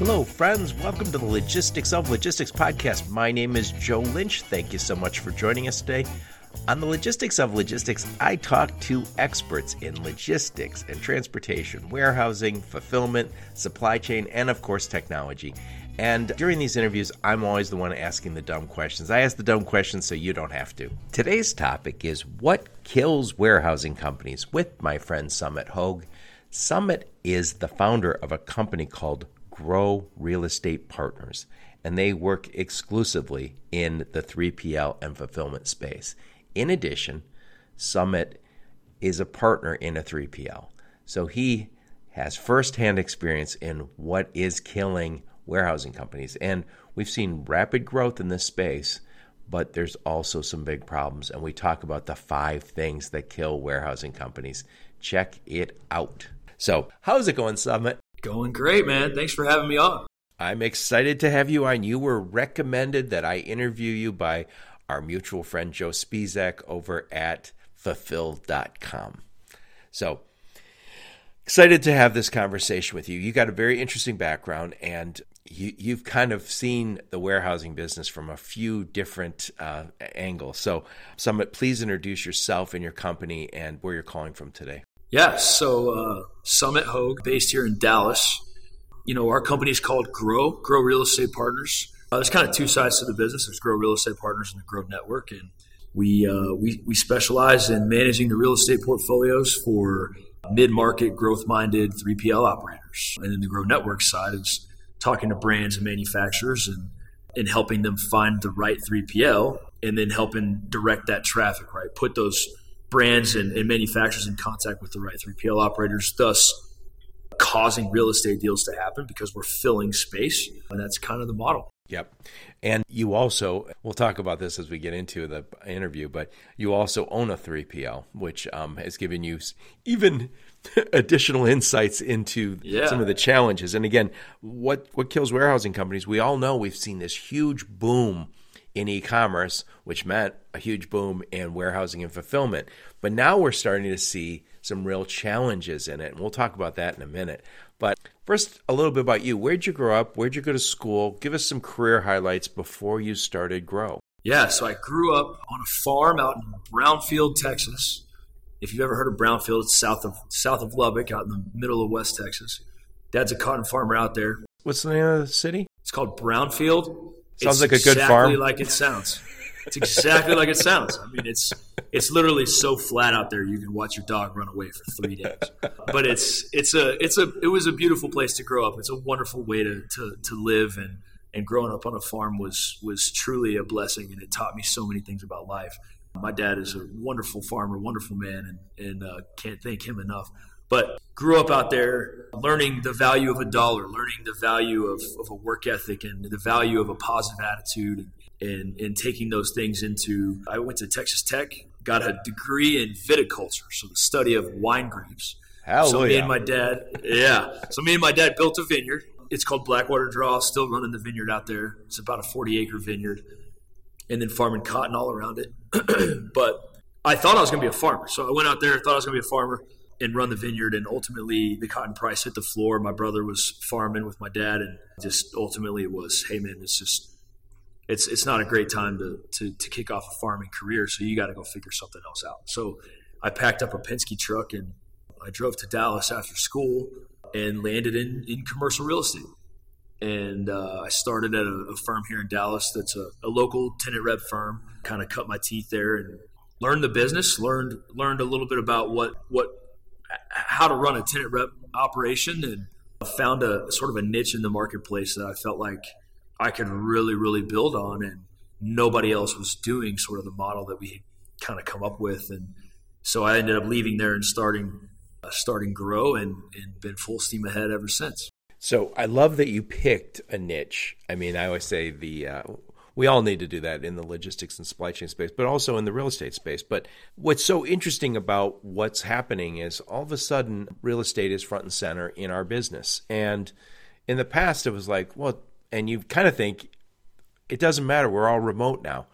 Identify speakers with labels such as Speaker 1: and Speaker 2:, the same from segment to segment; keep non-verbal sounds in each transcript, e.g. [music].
Speaker 1: Hello, friends. Welcome to the Logistics of Logistics podcast. My name is Joe Lynch. Thank you so much for joining us today. On the Logistics of Logistics, I talk to experts in logistics and transportation, warehousing, fulfillment, supply chain, and of course, technology. And during these interviews, I'm always the one asking the dumb questions. I ask the dumb questions so you don't have to. Today's topic is what kills warehousing companies with my friend Summitt Hogue. Summitt is the founder of a company called Growe Real Estate Partners, and they work exclusively in the 3PL and fulfillment space. In addition, Summitt is a partner in a 3PL. So he has firsthand experience in what is killing warehousing companies. And we've seen rapid growth in this space, but there's also some big problems. And we talk about the five things that kill warehousing companies. Check it out. So, how's it going, Summitt?
Speaker 2: Going great, man. Thanks for having me on.
Speaker 1: I'm excited to have you on. You were recommended that I interview you by our mutual friend Joe Spizak over at fulfill.com. So, excited to have this conversation with you. You got a very interesting background and you, you've kind of seen the warehousing business from a few different uh, angles. So, Summitt, please introduce yourself and your company and where you're calling from today.
Speaker 2: Yeah, so uh, Summitt Hogue, based here in Dallas. You know, our company is called Growe, Growe Real Estate Partners. Uh, there's kind of two sides to the business. There's Growe Real Estate Partners and the Growe Network, and we uh, we we specialize in managing the real estate portfolios for mid-market, growth-minded 3PL operators. And then the Growe Network side is talking to brands and manufacturers and and helping them find the right 3PL, and then helping direct that traffic. Right, put those brands and, and manufacturers in contact with the right 3PL operators, thus causing real estate deals to happen because we're filling space. And that's kind of the model.
Speaker 1: Yep. And you also, we'll talk about this as we get into the interview, but you also own a 3PL, which um, has given you even [laughs] additional insights into yeah. some of the challenges. And again, what, what kills warehousing companies? We all know we've seen this huge boom in e-commerce, which meant a huge boom in warehousing and fulfillment. But now we're starting to see some real challenges in it, and we'll talk about that in a minute. But first, a little bit about you. Where'd you grow up? Where'd you go to school? Give us some career highlights before you started Growe.
Speaker 2: Yeah, so I grew up on a farm out in Brownfield, Texas. If you've ever heard of Brownfield, it's south of south of Lubbock, out in the middle of West Texas. Dad's a cotton farmer out there.
Speaker 1: What's the name of the city?
Speaker 2: It's called Brownfield.
Speaker 1: Sounds like a good farm.
Speaker 2: exactly
Speaker 1: farm.
Speaker 2: like it sounds. It's exactly like it sounds. I mean, it's it's literally so flat out there you can watch your dog run away for three days. But it's it's a it's a it was a beautiful place to grow up. It's a wonderful way to to, to live and and growing up on a farm was was truly a blessing and it taught me so many things about life. My dad is a wonderful farmer, wonderful man, and and uh, can't thank him enough. But grew up out there learning the value of a dollar, learning the value of, of a work ethic and the value of a positive attitude and, and taking those things into I went to Texas Tech, got a degree in viticulture, so the study of wine grapes.
Speaker 1: Hallelujah.
Speaker 2: So me and my dad, yeah. So me and my dad built a vineyard. It's called Blackwater Draw. Still running the vineyard out there. It's about a 40 acre vineyard, and then farming cotton all around it. [clears throat] but I thought I was going to be a farmer, so I went out there. Thought I was going to be a farmer and run the vineyard. And ultimately, the cotton price hit the floor. My brother was farming with my dad, and just ultimately it was, hey man, it's just it's it's not a great time to to, to kick off a farming career. So you got to go figure something else out. So I packed up a Penske truck and I drove to Dallas after school and landed in in commercial real estate. And uh, I started at a, a, firm here in Dallas that's a, a local tenant rep firm. Kind of cut my teeth there and learned the business. learned learned a little bit about what what how to run a tenant rep operation and found a sort of a niche in the marketplace that I felt like I could really, really build on. And nobody else was doing sort of the model that we kind of come up with. And so I ended up leaving there and starting, uh, starting Growe and, and been full steam ahead ever since.
Speaker 1: So I love that you picked a niche. I mean, I always say the uh, we all need to do that in the logistics and supply chain space, but also in the real estate space. But what's so interesting about what's happening is all of a sudden real estate is front and center in our business. And in the past, it was like, well, and you kind of think it doesn't matter. We're all remote now.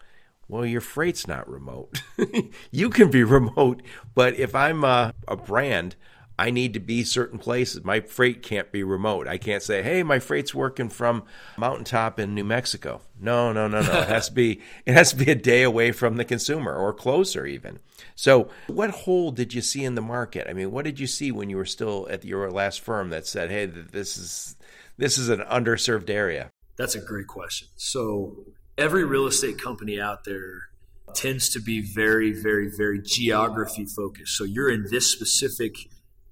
Speaker 1: Well, your freight's not remote. [laughs] you can be remote, but if I'm a, a brand, I need to be certain places. My freight can't be remote. I can't say, "Hey, my freight's working from mountaintop in New Mexico." No, no, no, no. it has to be it has to be a day away from the consumer or closer even. So, what hole did you see in the market? I mean, what did you see when you were still at your last firm that said, "Hey, this is this is an underserved area"?
Speaker 2: That's a great question. So, every real estate company out there tends to be very, very, very geography focused. So, you're in this specific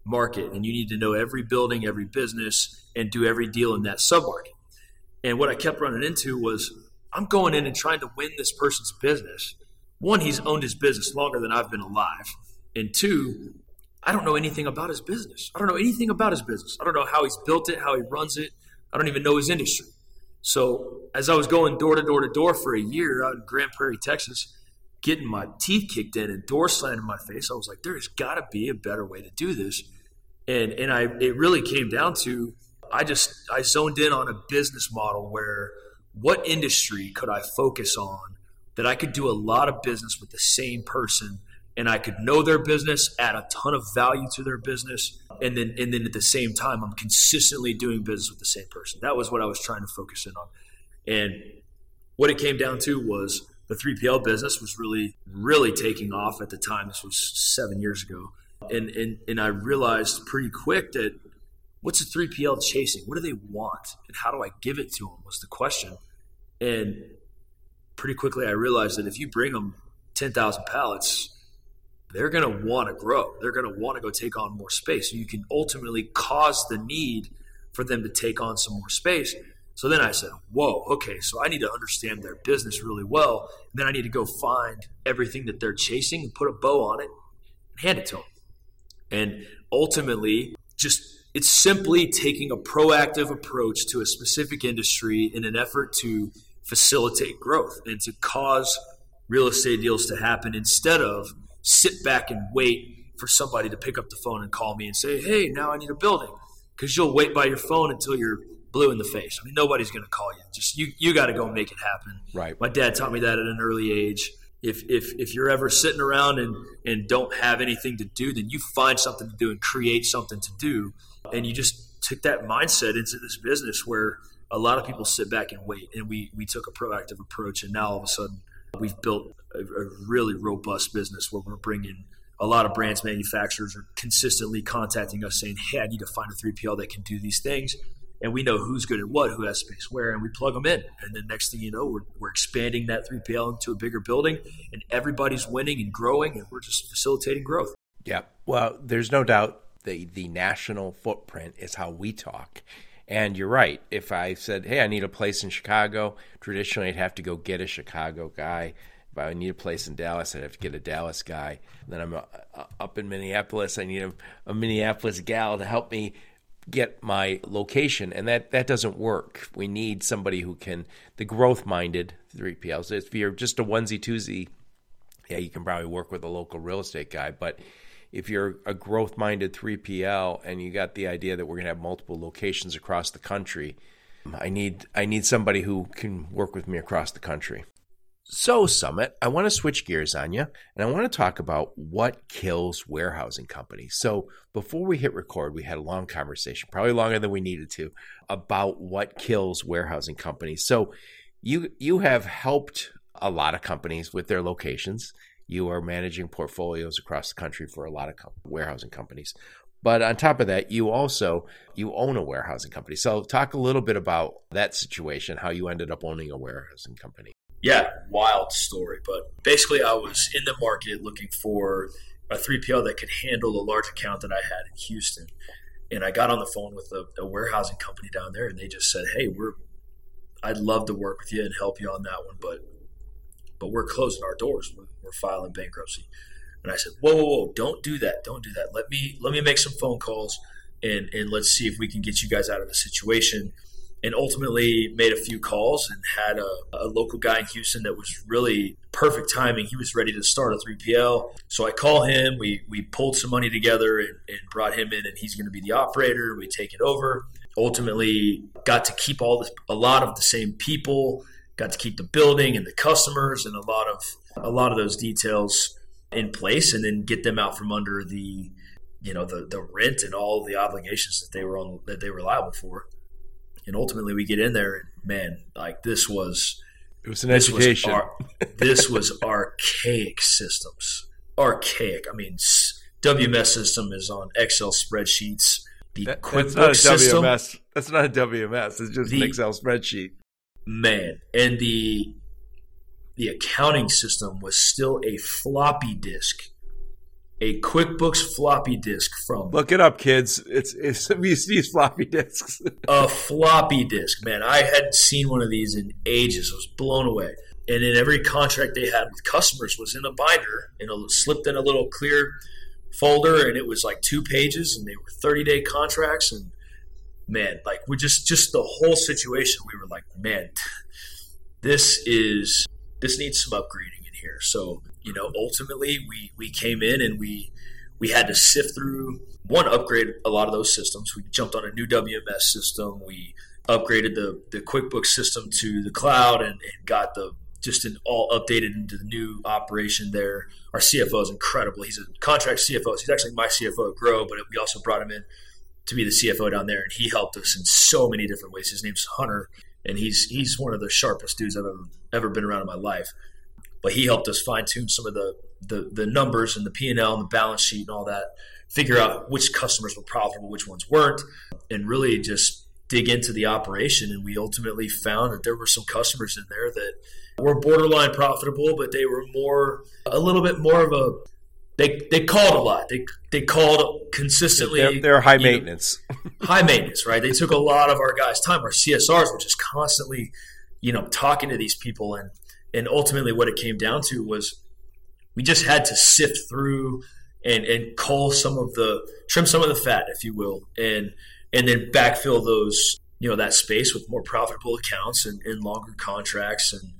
Speaker 2: market and you need to know every building, every business, and do every deal in that submarket. And what I kept running into was I'm going in and trying to win this person's business. One, he's owned his business longer than I've been alive. And two, I don't know anything about his business. I don't know anything about his business. I don't know how he's built it, how he runs it. I don't even know his industry. So as I was going door to door to door for a year out in Grand Prairie, Texas, getting my teeth kicked in and door slammed in my face, I was like, there's got to be a better way to do this and and I it really came down to I just I zoned in on a business model where what industry could I focus on that I could do a lot of business with the same person and I could know their business, add a ton of value to their business, and then and then at the same time I'm consistently doing business with the same person. That was what I was trying to focus in on. And what it came down to was the 3PL business was really really taking off at the time. This was 7 years ago and, and, and I realized pretty quick that what's a 3PL chasing? What do they want? And how do I give it to them was the question. And pretty quickly I realized that if you bring them 10,000 pallets, they're going to want to grow. They're going to want to go take on more space. You can ultimately cause the need for them to take on some more space. So then I said, whoa, okay, so I need to understand their business really well. And then I need to go find everything that they're chasing and put a bow on it and hand it to them. And ultimately, just it's simply taking a proactive approach to a specific industry in an effort to facilitate growth and to cause real estate deals to happen instead of sit back and wait for somebody to pick up the phone and call me and say, "Hey, now I need a building." Because you'll wait by your phone until you're blue in the face. I mean, nobody's going to call you. Just you, you got to go make it happen.
Speaker 1: Right.
Speaker 2: My dad taught me that at an early age if if if you're ever sitting around and and don't have anything to do, then you find something to do and create something to do, and you just took that mindset into this business where a lot of people sit back and wait, and we we took a proactive approach, and now all of a sudden we've built a, a really robust business where we're bringing a lot of brands manufacturers are consistently contacting us saying, "Hey, I need to find a 3PL that can do these things." And we know who's good at what, who has space where, and we plug them in. And then next thing you know, we're, we're expanding that 3PL into a bigger building, and everybody's winning and growing, and we're just facilitating growth.
Speaker 1: Yeah. Well, there's no doubt the the national footprint is how we talk. And you're right. If I said, "Hey, I need a place in Chicago," traditionally I'd have to go get a Chicago guy. If I need a place in Dallas, I'd have to get a Dallas guy. Then I'm uh, up in Minneapolis. I need a, a Minneapolis gal to help me get my location and that that doesn't work. We need somebody who can the growth minded 3pls if you're just a onesie twosie yeah you can probably work with a local real estate guy but if you're a growth minded 3pl and you got the idea that we're going to have multiple locations across the country i need i need somebody who can work with me across the country so, Summitt, I want to switch gears on you and I want to talk about what kills warehousing companies. So, before we hit record, we had a long conversation, probably longer than we needed to, about what kills warehousing companies. So, you you have helped a lot of companies with their locations. You are managing portfolios across the country for a lot of warehousing companies. But on top of that, you also you own a warehousing company. So, talk a little bit about that situation, how you ended up owning a warehousing company
Speaker 2: yeah, wild story. But basically, I was in the market looking for a 3PL that could handle a large account that I had in Houston. And I got on the phone with a, a warehousing company down there, and they just said, "Hey, we're I'd love to work with you and help you on that one, but but we're closing our doors. We're, we're filing bankruptcy." And I said, "Whoa, whoa, whoa! Don't do that! Don't do that! Let me let me make some phone calls." And, and let's see if we can get you guys out of the situation and ultimately made a few calls and had a, a, local guy in Houston that was really perfect timing. He was ready to start a 3PL. So I call him. We, we pulled some money together and, and brought him in, and he's going to be the operator. We take it over. Ultimately, got to keep all this, a lot of the same people, got to keep the building and the customers and a lot of a lot of those details in place and then get them out from under the you know the the rent and all the obligations that they were on that they were liable for. And ultimately, we get in there, and man, like this was
Speaker 1: it was an education.
Speaker 2: Was ar- this was archaic systems, archaic. I mean, WMS system is on Excel spreadsheets.
Speaker 1: The that, QuickBooks that's system, WMS. That's not a WMS. It's just the, an Excel spreadsheet.
Speaker 2: Man, and the the accounting system was still a floppy disk a QuickBooks floppy disk from.
Speaker 1: Look it up, kids. It's it's we used to use floppy disks. [laughs]
Speaker 2: a floppy disk, man. I hadn't seen one of these in ages. I was blown away. And in every contract they had with customers was in a binder, and slipped in a little clear folder, and it was like two pages, and they were thirty day contracts. And man, like we just just the whole situation, we were like, man, this is this needs some upgrading in here. So you know, ultimately we we came in and we we had to sift through one upgrade a lot of those systems. We jumped on a new WMS system. We upgraded the the QuickBooks system to the cloud and, and got the just an all updated into the new operation there. Our CFO is incredible. He's a contract CFO. So he's actually my CFO at Growe, but we also brought him in to be the CFO down there, and he helped us in so many different ways. His name's Hunter, and he's he's one of the sharpest dudes I've ever ever been around in my life but he helped us fine tune some of the, the, the numbers and the P and L and the balance sheet and all that, figure out which customers were profitable, which ones weren't, and really just dig into the operation. And we ultimately found that there were some customers in there that were borderline profitable, but they were more a little bit more of a they they called a lot. They they called consistently.
Speaker 1: They're, they're high maintenance.
Speaker 2: Know, [laughs] high maintenance, right? They took a lot of our guys' time. Our CSRs were just constantly, you know, talking to these people and and ultimately what it came down to was we just had to sift through and and cull some of the trim some of the fat, if you will, and and then backfill those you know that space with more profitable accounts and, and longer contracts and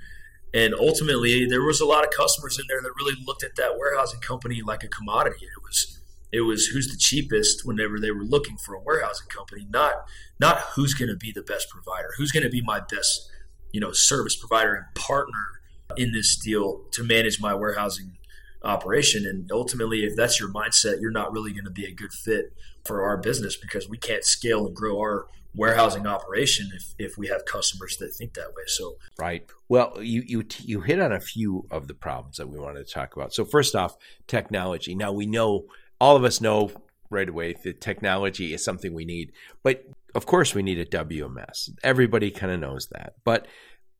Speaker 2: and ultimately there was a lot of customers in there that really looked at that warehousing company like a commodity. It was it was who's the cheapest whenever they were looking for a warehousing company, not not who's going to be the best provider, who's going to be my best you know service provider and partner in this deal to manage my warehousing operation. And ultimately, if that's your mindset, you're not really going to be a good fit for our business because we can't scale and grow our warehousing operation if, if we have customers that think that way. So
Speaker 1: right. Well, you you you hit on a few of the problems that we wanted to talk about. So first off, technology. Now we know all of us know right away that technology is something we need, but of course we need a WMS. Everybody kind of knows that, but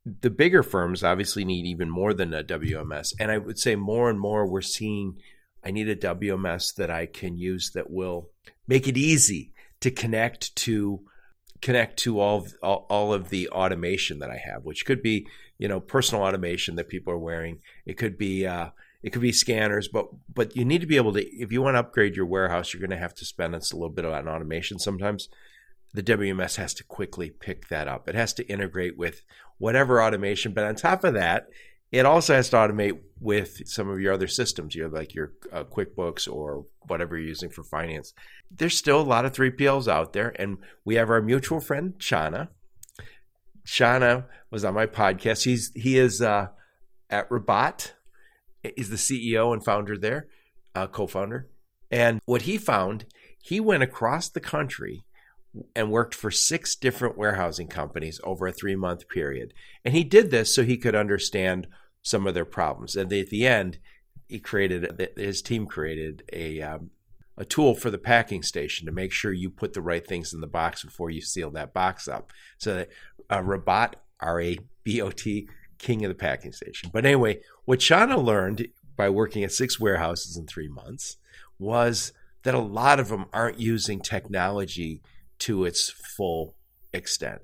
Speaker 1: the bigger firms obviously need even more than a WMS. And I would say more and more we're seeing I need a WMS that I can use that will make it easy to connect to connect to all, all, all of the automation that I have, which could be you know personal automation that people are wearing. It could be uh, it could be scanners, but but you need to be able to if you want to upgrade your warehouse, you're going to have to spend a little bit on automation sometimes the WMS has to quickly pick that up. It has to integrate with whatever automation, but on top of that, it also has to automate with some of your other systems, you like your uh, QuickBooks or whatever you're using for finance. There's still a lot of 3PLs out there, and we have our mutual friend Shauna. Shauna was on my podcast. He's he is uh, at Rabot. He's the CEO and founder there, uh, co-founder. And what he found, he went across the country and worked for six different warehousing companies over a three month period. And he did this so he could understand some of their problems. And at the end, he created his team created a um, a tool for the packing station to make sure you put the right things in the box before you seal that box up. So that uh, Rabot, R A B O T, king of the packing station. But anyway, what Shauna learned by working at six warehouses in three months was that a lot of them aren't using technology to its full extent.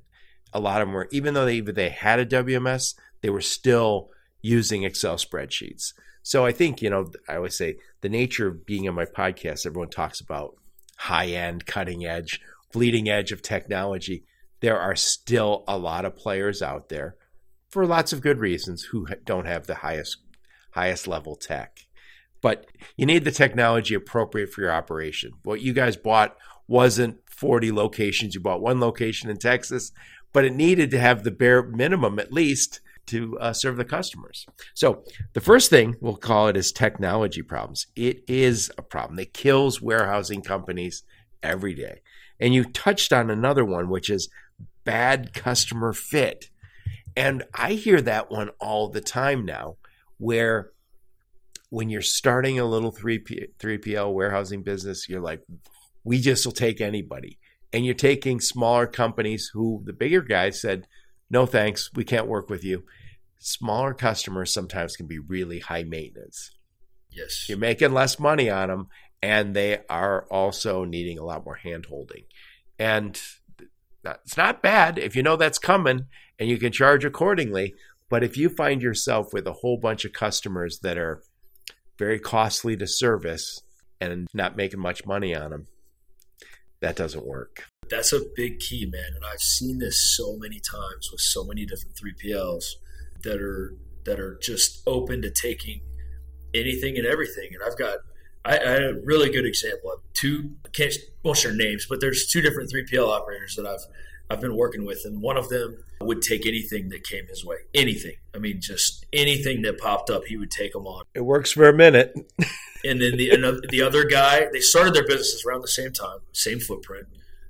Speaker 1: A lot of them were, even though they they had a WMS, they were still using Excel spreadsheets. So I think you know I always say the nature of being on my podcast. Everyone talks about high end, cutting edge, bleeding edge of technology. There are still a lot of players out there for lots of good reasons who don't have the highest highest level tech. But you need the technology appropriate for your operation. What you guys bought wasn't 40 locations. You bought one location in Texas, but it needed to have the bare minimum, at least, to uh, serve the customers. So the first thing we'll call it is technology problems. It is a problem that kills warehousing companies every day. And you touched on another one, which is bad customer fit. And I hear that one all the time now, where when you're starting a little 3P, 3PL warehousing business, you're like, we just will take anybody. And you're taking smaller companies who the bigger guys said, no thanks, we can't work with you. Smaller customers sometimes can be really high maintenance.
Speaker 2: Yes.
Speaker 1: You're making less money on them, and they are also needing a lot more hand holding. And it's not bad if you know that's coming and you can charge accordingly. But if you find yourself with a whole bunch of customers that are very costly to service and not making much money on them, that doesn't work.
Speaker 2: That's a big key, man. And I've seen this so many times with so many different 3PLs that are that are just open to taking anything and everything. And I've got I, I had a really good example of two can't won't share names, but there's two different 3PL operators that I've I've been working with, and one of them would take anything that came his way. Anything. I mean, just anything that popped up, he would take them on.
Speaker 1: It works for a minute. [laughs]
Speaker 2: and then the another, the other guy, they started their businesses around the same time, same footprint.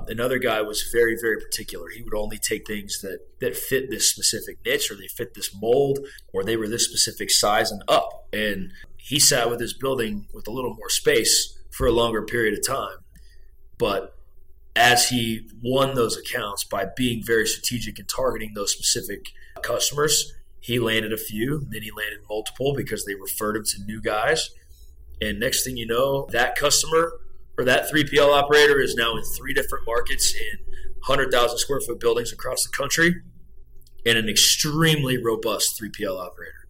Speaker 2: Another guy was very, very particular. He would only take things that that fit this specific niche, or they fit this mold, or they were this specific size and up. And he sat with his building with a little more space for a longer period of time, but as he won those accounts by being very strategic and targeting those specific customers, he landed a few, then he landed multiple because they referred him to new guys. And next thing you know, that customer or that 3PL operator is now in three different markets in 100,000 square foot buildings across the country and an extremely robust 3PL operator.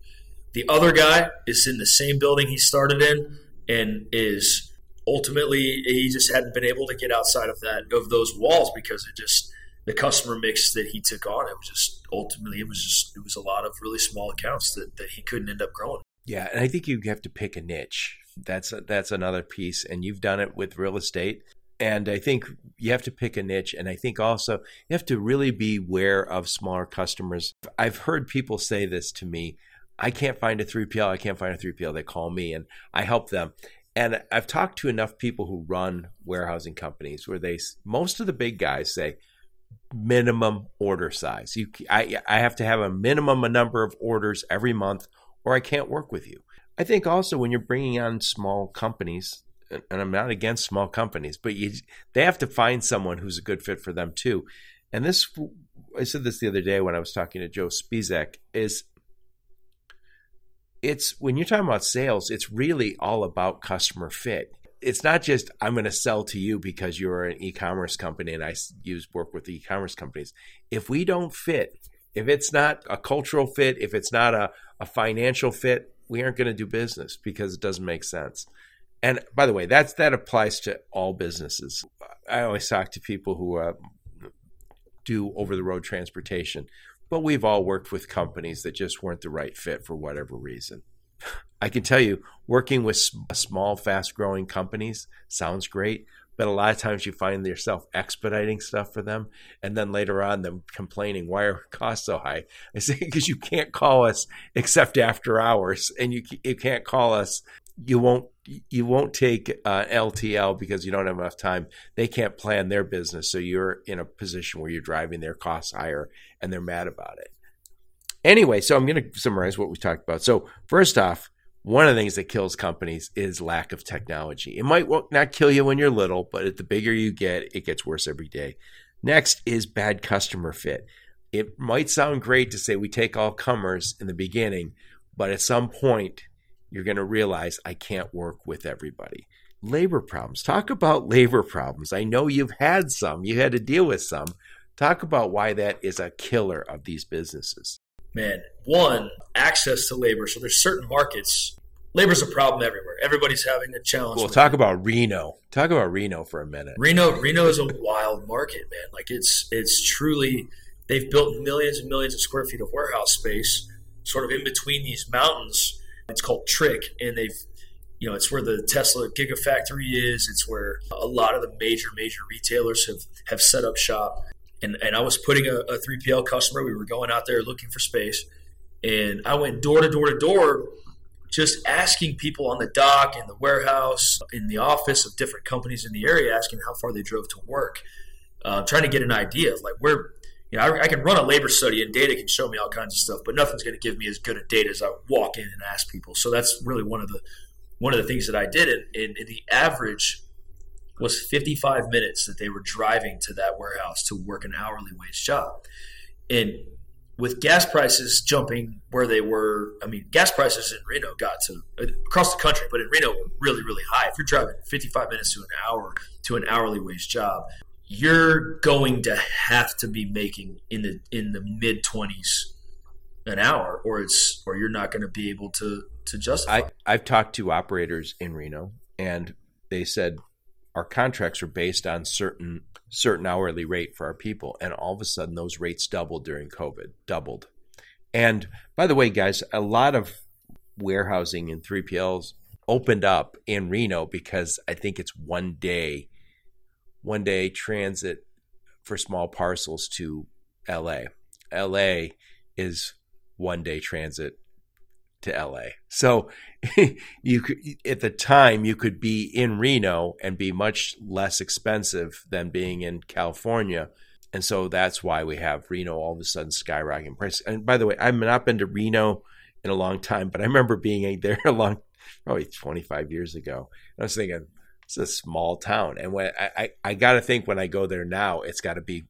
Speaker 2: The other guy is in the same building he started in and is ultimately he just hadn't been able to get outside of that of those walls because it just the customer mix that he took on it was just ultimately it was just it was a lot of really small accounts that, that he couldn't end up growing
Speaker 1: yeah and i think you have to pick a niche that's that's another piece and you've done it with real estate and i think you have to pick a niche and i think also you have to really be aware of smaller customers i've heard people say this to me I can't find a 3PL. I can't find a 3PL. They call me and I help them. And I've talked to enough people who run warehousing companies where they most of the big guys say minimum order size. You, I, I have to have a minimum a number of orders every month, or I can't work with you. I think also when you're bringing on small companies, and I'm not against small companies, but you they have to find someone who's a good fit for them too. And this, I said this the other day when I was talking to Joe Spizak, is it's when you're talking about sales, it's really all about customer fit. It's not just I'm going to sell to you because you're an e-commerce company and I use work with e-commerce companies. If we don't fit, if it's not a cultural fit, if it's not a, a financial fit, we aren't going to do business because it doesn't make sense. And by the way, that's that applies to all businesses. I always talk to people who uh, do over the road transportation but we've all worked with companies that just weren't the right fit for whatever reason. I can tell you, working with small, fast growing companies sounds great, but a lot of times you find yourself expediting stuff for them and then later on them complaining why are costs so high [laughs] i say because you can't call us except after hours and you, you can't call us you won't you won't take uh, LTL because you don't have enough time. They can't plan their business, so you're in a position where you're driving their costs higher, and they're mad about it. Anyway, so I'm going to summarize what we talked about. So first off, one of the things that kills companies is lack of technology. It might not kill you when you're little, but the bigger you get, it gets worse every day. Next is bad customer fit. It might sound great to say we take all comers in the beginning, but at some point you're going to realize I can't work with everybody. Labor problems. Talk about labor problems. I know you've had some, you had to deal with some. Talk about why that is a killer of these businesses.
Speaker 2: Man, one, access to labor. So there's certain markets. Labor's a problem everywhere. Everybody's having a challenge.
Speaker 1: Well, talk it. about Reno. Talk about Reno for a minute.
Speaker 2: Reno, Reno is a wild market, man. Like it's it's truly they've built millions and millions of square feet of warehouse space, sort of in between these mountains it's called TRIC, and they've you know, it's where the Tesla Gigafactory is. It's where a lot of the major, major retailers have, have set up shop. And, and I was putting a, a 3PL customer. We were going out there looking for space. And I went door to door to door, just asking people on the dock, in the warehouse, in the office of different companies in the area, asking how far they drove to work, uh, trying to get an idea of like where. You know, I, I, can run a labor study and data can show me all kinds of stuff, but nothing's going to give me as good a data as I walk in and ask people. So that's really one of the one of the things that I did. And, and, and the average was 55 minutes that they were driving to that warehouse to work an hourly wage job. And with gas prices jumping where they were, I mean, gas prices in Reno got to across the country, but in Reno were really, really high. If you're driving 55 minutes to an hour to an hourly wage job, you're going to have to be making in the in the mid 20s an hour, or it's or you're not going to be able to to justify.
Speaker 1: I, I've talked to operators in Reno, and they said our contracts are based on certain certain hourly rate for our people and all of a sudden those rates doubled during covid doubled and by the way guys a lot of warehousing and 3pls opened up in reno because i think it's one day one day transit for small parcels to la la is one day transit to LA. So [laughs] you could, at the time you could be in Reno and be much less expensive than being in California. And so that's why we have Reno all of a sudden skyrocketing price. And by the way, I've not been to Reno in a long time, but I remember being [laughs] there a long, probably 25 years ago. I was thinking, it's a small town. And when I, I, I got to think when I go there now, it's got to be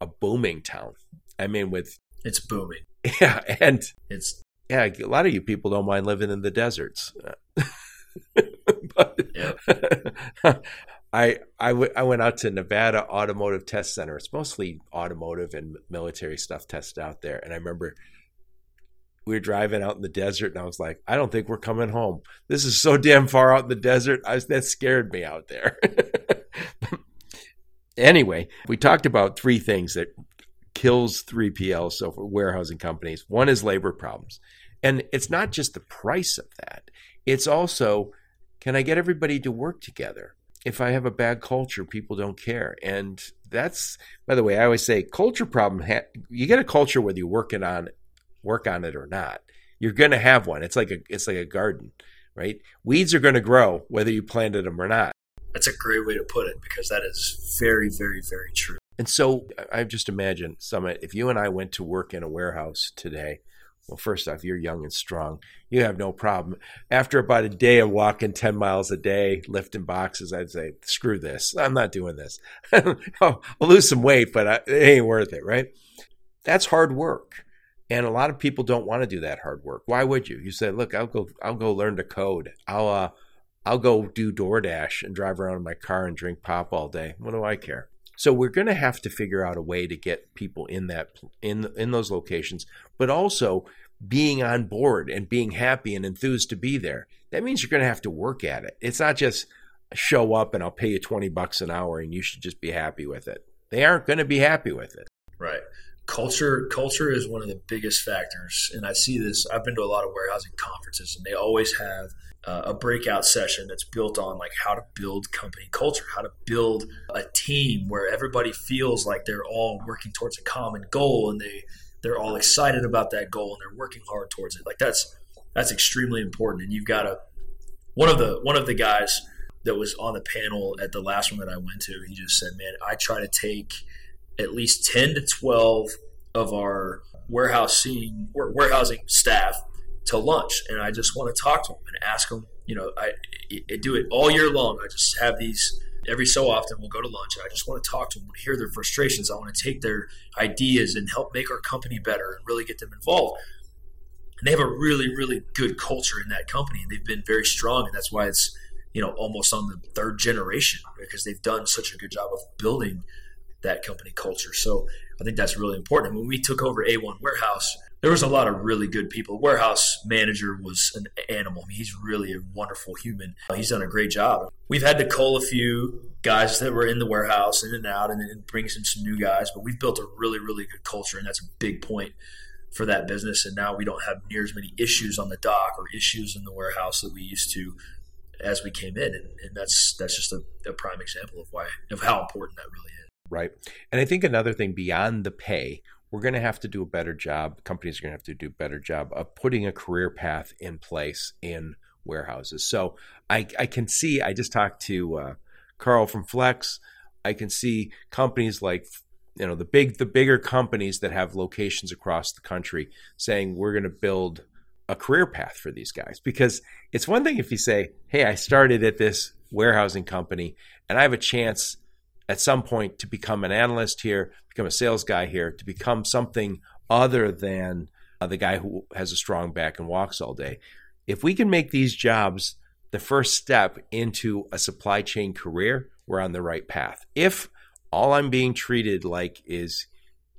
Speaker 1: a booming town. I mean, with
Speaker 2: it's booming. [laughs]
Speaker 1: Yeah, and
Speaker 2: it's
Speaker 1: yeah, a lot of you people don't mind living in the deserts. [laughs] but [laughs] I, I, w- I went out to Nevada Automotive Test Center. It's mostly automotive and military stuff tested out there. And I remember we were driving out in the desert, and I was like, I don't think we're coming home. This is so damn far out in the desert. I was, that scared me out there. [laughs] anyway, we talked about three things that kills 3PL, so for warehousing companies. One is labor problems. And it's not just the price of that, it's also can I get everybody to work together? If I have a bad culture, people don't care. And that's, by the way, I always say culture problem, you get a culture whether you're working on, work on it or not. You're going to have one. It's like a, it's like a garden, right? Weeds are going to grow whether you planted them or not.
Speaker 2: That's a great way to put it because that is very, very, very true.
Speaker 1: And so I just imagine, Summitt, if you and I went to work in a warehouse today, well, first off, you're young and strong. You have no problem. After about a day of walking 10 miles a day, lifting boxes, I'd say, screw this. I'm not doing this. [laughs] I'll lose some weight, but it ain't worth it, right? That's hard work. And a lot of people don't want to do that hard work. Why would you? You say, look, I'll go, I'll go learn to code. I'll, uh, I'll go do DoorDash and drive around in my car and drink pop all day. What do I care? So we're going to have to figure out a way to get people in that in in those locations, but also being on board and being happy and enthused to be there. That means you're going to have to work at it. It's not just show up and I'll pay you 20 bucks an hour and you should just be happy with it. They aren't going to be happy with it.
Speaker 2: Right. Culture culture is one of the biggest factors and I see this I've been to a lot of warehousing conferences and they always have uh, a breakout session that's built on like how to build company culture, how to build a team where everybody feels like they're all working towards a common goal and they they're all excited about that goal and they're working hard towards it. Like that's that's extremely important. And you've got to one of the one of the guys that was on the panel at the last one that I went to, he just said, "Man, I try to take at least ten to twelve of our warehousing warehousing staff to lunch, and I just want to talk to them and ask them. You know, I, I do it all year long. I just have these every so often. We'll go to lunch, and I just want to talk to them, hear their frustrations. I want to take their ideas and help make our company better and really get them involved. And they have a really, really good culture in that company, and they've been very strong, and that's why it's you know almost on the third generation because they've done such a good job of building that company culture. So I think that's really important. When we took over A1 Warehouse, there was a lot of really good people. Warehouse manager was an animal. I mean, he's really a wonderful human. He's done a great job. We've had to cull a few guys that were in the warehouse in and out, and then brings in some new guys. But we've built a really, really good culture, and that's a big point for that business. And now we don't have near as many issues on the dock or issues in the warehouse that we used to as we came in, and, and that's that's just a, a prime example of why of how important that really is.
Speaker 1: Right. And I think another thing beyond the pay, we're going to have to do a better job. Companies are going to have to do a better job of putting a career path in place in warehouses. So I, I can see, I just talked to uh, Carl from Flex. I can see companies like you know the big the bigger companies that have locations across the country saying we're going to build a career path for these guys because it's one thing if you say hey i started at this warehousing company and i have a chance at some point to become an analyst here become a sales guy here to become something other than uh, the guy who has a strong back and walks all day if we can make these jobs the first step into a supply chain career we're on the right path if all I'm being treated like is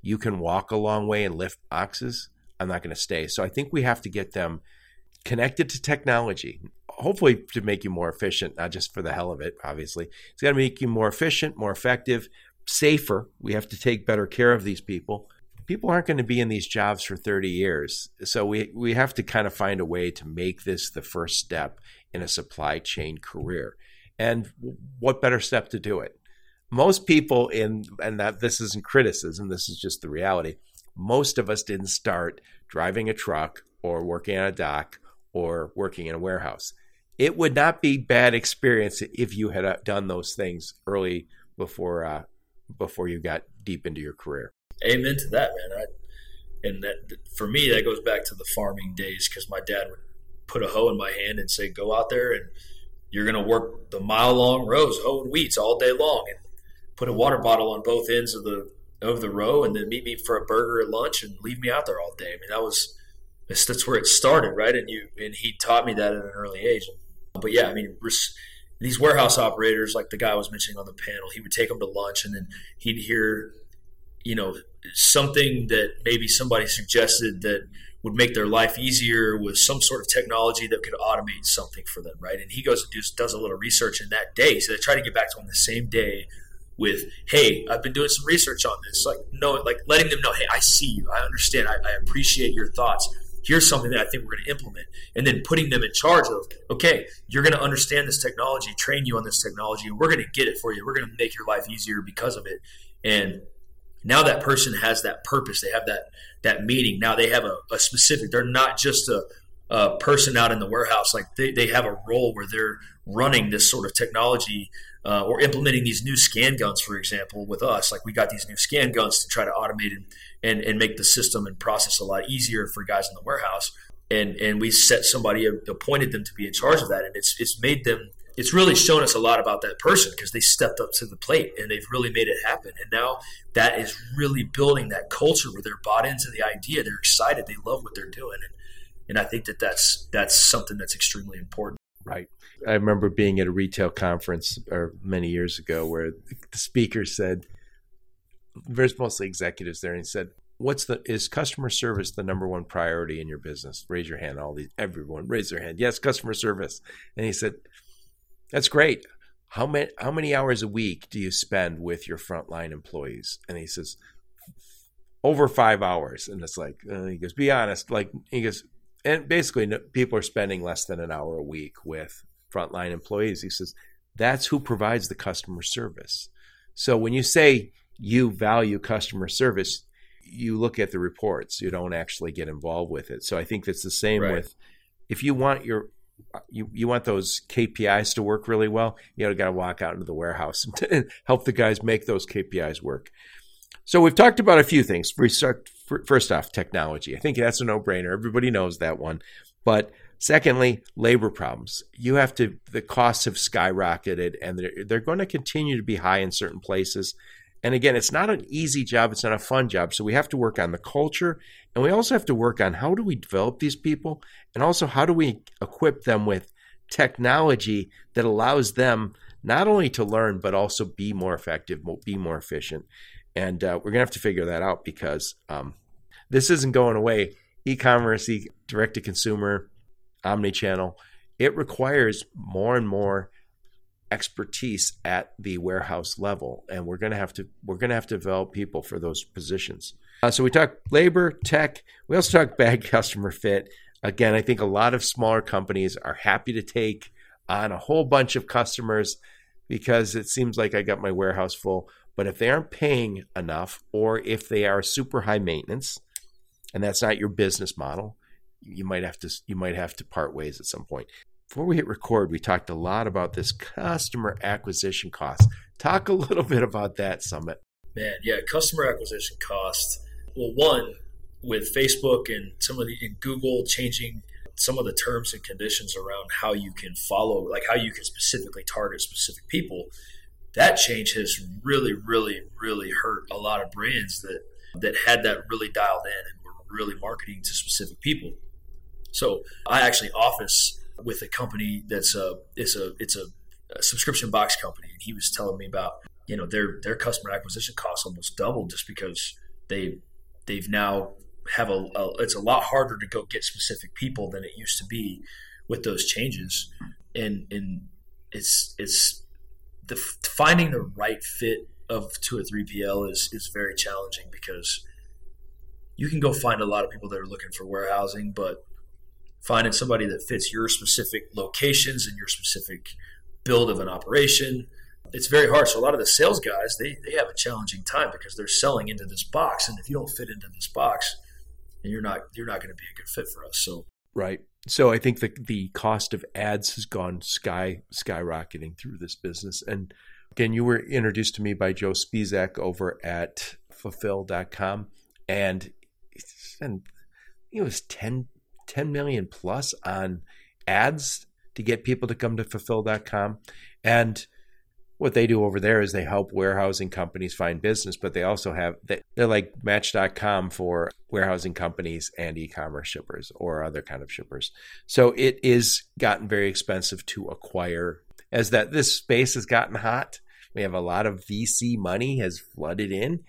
Speaker 1: you can walk a long way and lift boxes, I'm not going to stay. So I think we have to get them connected to technology, hopefully to make you more efficient, not just for the hell of it, obviously. It's got to make you more efficient, more effective, safer. We have to take better care of these people. People aren't going to be in these jobs for 30 years. So we, we have to kind of find a way to make this the first step in a supply chain career. And what better step to do it? most people in and that this isn't criticism this is just the reality most of us didn't start driving a truck or working on a dock or working in a warehouse it would not be bad experience if you had uh, done those things early before uh, before you got deep into your career
Speaker 2: amen to that man I, and that for me that goes back to the farming days because my dad would put a hoe in my hand and say go out there and you're going to work the mile long rows hoeing weeds all day long and put a water bottle on both ends of the of the row and then meet me for a burger at lunch and leave me out there all day. I mean, that was that's where it started, right? And you and he taught me that at an early age. But yeah, I mean, these warehouse operators, like the guy I was mentioning on the panel, he would take them to lunch and then he'd hear, you know, something that maybe somebody suggested that would make their life easier with some sort of technology that could automate something for them, right? And he goes and does, does a little research in that day. So they try to get back to him the same day with, hey, I've been doing some research on this. Like, no, like letting them know, hey, I see you. I understand. I, I appreciate your thoughts. Here's something that I think we're going to implement. And then putting them in charge of, okay, you're going to understand this technology, train you on this technology, and we're going to get it for you. We're going to make your life easier because of it. And now that person has that purpose. They have that that meaning. Now they have a, a specific. They're not just a, a person out in the warehouse. Like they, they have a role where they're running this sort of technology uh, or implementing these new scan guns, for example, with us. Like we got these new scan guns to try to automate and, and, and make the system and process a lot easier for guys in the warehouse. And and we set somebody appointed them to be in charge of that, and it's it's made them. It's really shown us a lot about that person because they stepped up to the plate and they've really made it happen. And now that is really building that culture where they're bought into the idea. They're excited. They love what they're doing, and and I think that that's that's something that's extremely important.
Speaker 1: Right. I remember being at a retail conference or many years ago where the speaker said, there's mostly executives there, and he said, "What's the is customer service the number one priority in your business?" Raise your hand. All these everyone raise their hand. Yes, customer service. And he said, "That's great. How many how many hours a week do you spend with your frontline employees?" And he says, "Over five hours." And it's like uh, he goes, "Be honest." Like he goes, and basically people are spending less than an hour a week with frontline employees. He says that's who provides the customer service. So when you say you value customer service, you look at the reports. You don't actually get involved with it. So I think that's the same right. with if you want your you, you want those KPIs to work really well, you got to walk out into the warehouse [laughs] and help the guys make those KPIs work. So we've talked about a few things. First off, technology. I think that's a no-brainer. Everybody knows that one. But secondly, labor problems. You have to. The costs have skyrocketed, and they're, they're going to continue to be high in certain places. And again, it's not an easy job. It's not a fun job. So we have to work on the culture, and we also have to work on how do we develop these people, and also how do we equip them with technology that allows them not only to learn but also be more effective, be more efficient and uh, we're gonna have to figure that out because um, this isn't going away. E-commerce, e- direct to consumer, omni-channel, it requires more and more expertise at the warehouse level, and we're gonna have to we're gonna have to develop people for those positions. Uh, so we talk labor, tech. We also talk bad [laughs] customer fit. Again, I think a lot of smaller companies are happy to take on a whole bunch of customers because it seems like I got my warehouse full But if they aren't paying enough, or if they are super high maintenance, and that's not your business model, you might have to you might have to part ways at some point. Before we hit record, we talked a lot about this customer acquisition cost. Talk a little bit about that, Summitt.
Speaker 2: Man, yeah, customer acquisition cost. Well, one with Facebook and some of the in Google changing some of the terms and conditions around how you can follow, like how you can specifically target specific people. That change has really, really, really hurt a lot of brands that that had that really dialed in and were really marketing to specific people. So I actually office with a company that's a it's a it's a, a subscription box company, and he was telling me about you know their their customer acquisition costs almost doubled just because they they've now have a, a, it's a lot harder to go get specific people than it used to be with those changes. And and it's it's the finding the right fit of two or three PL is is very challenging because you can go find a lot of people that are looking for warehousing but finding somebody that fits your specific locations and your specific build of an operation it's very hard. So a lot of the sales guys, they, they have a challenging time because they're selling into this box. And if you don't fit into this box, and you're not you're not going to be a good fit for us. So
Speaker 1: right. So I think the the cost of ads has gone sky skyrocketing through this business. And again, you were introduced to me by Joe Spizak over at fulfill.com and and it was 10, 10 million plus on ads to get people to come to fulfill.com and what they do over there is they help warehousing companies find business, but they also have they're like Match.com for warehousing companies and e-commerce shippers or other kind of shippers. So it is gotten very expensive to acquire. As that this space has gotten hot, we have a lot of VC money has flooded in,